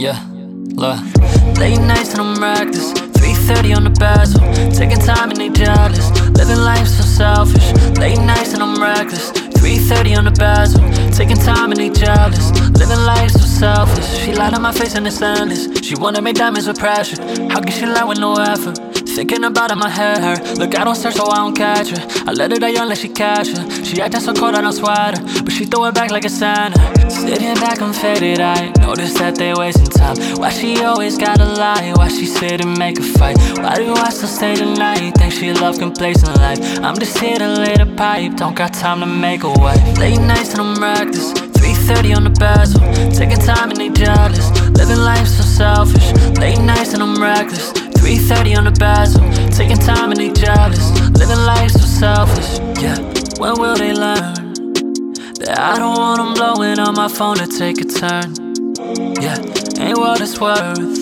Yeah, look. Late nights and I'm reckless. 3:30 on the bezel, taking time and they jealous. Living life so selfish. Late nights and I'm reckless. 3:30 on the bezel, taking time and they jealous. Living life so selfish. She lied on my face and it's endless. She wanna make diamonds with pressure. How can she lie with no effort? Thinking about it, my hair hurt. Look, I don't search, so I don't catch her. I let her die young like she catch her. She acting so cold, I don't sweat her. She throw it back like a Santa. Sitting back, I'm faded. I notice that they wasting time. Why she always gotta lie? Why she sit and make a fight? Why do I still stay tonight? Think she love complacent life. I'm just here to lay the pipe. Don't got time to make a wife. Late nights and I'm reckless. 3:30 on the bezel, taking time and they jealous. Living life so selfish. Late nights and I'm reckless. 3:30 on the bezel, taking time and they jealous. Living life so selfish. Yeah, when will they learn that I don't want them blowing on my phone to take a turn? Yeah, ain't what it's worth.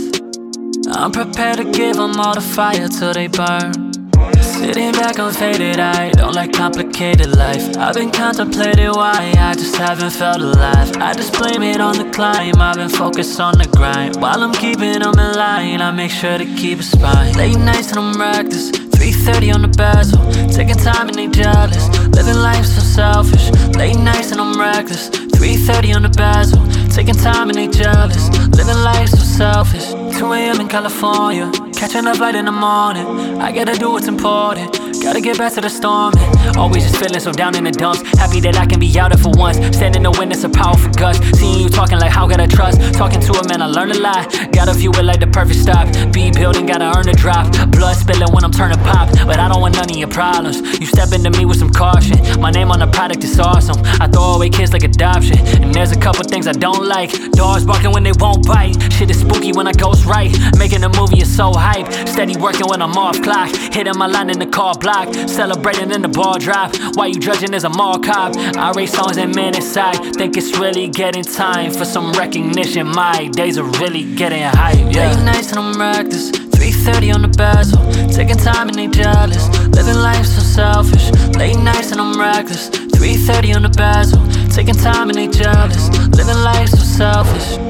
I'm prepared to give them all the fire till they burn. Sitting back, I'm faded. I don't like complicated life. I've been contemplating why I just haven't felt alive. I just blame it on the climb. I've been focused on the grind. While I'm keeping them in line, I make sure to keep a spine. Late nights and I'm reckless. 3:30 on the bezel, taking time and they jealous. Living life so selfish. Late nights and I'm reckless. 3:30 on the bezel, taking time and they jealous. Living life so selfish. 2 a.m. in California, catching a flight in the morning. I gotta do what's important. Gotta get back to the storm. Always just feeling so down in the dumps. Happy that I can be out there for once. Standing the witness of powerful guts. Seeing you talking like how could I trust? Talking to a man, I learned a lot. Gotta view it like the perfect stop. Be building, gotta earn a drop. Blood spilling when I'm turning pop. But I don't want none of your problems. You step into me with some caution. My name on the product is awesome. I throw away kids like adoption. And there's a couple things I don't like. Dogs barking when they won't bite. Shit is spooky when I ghost right. Making a movie is so hype. Steady working when I'm off clock. Hitting my line in the car block. Celebrating in the ball drop. Why you judging as a mall cop? I rate songs and minutes. I think it's really getting time for some recognition. My days are really getting hype. Yeah. Late nights and I'm reckless. 3:30 on the bezel, taking time and they jealous. Living life so selfish. Late nights and I'm reckless. 3:30 on the bezel, taking time and they jealous. Living life so selfish.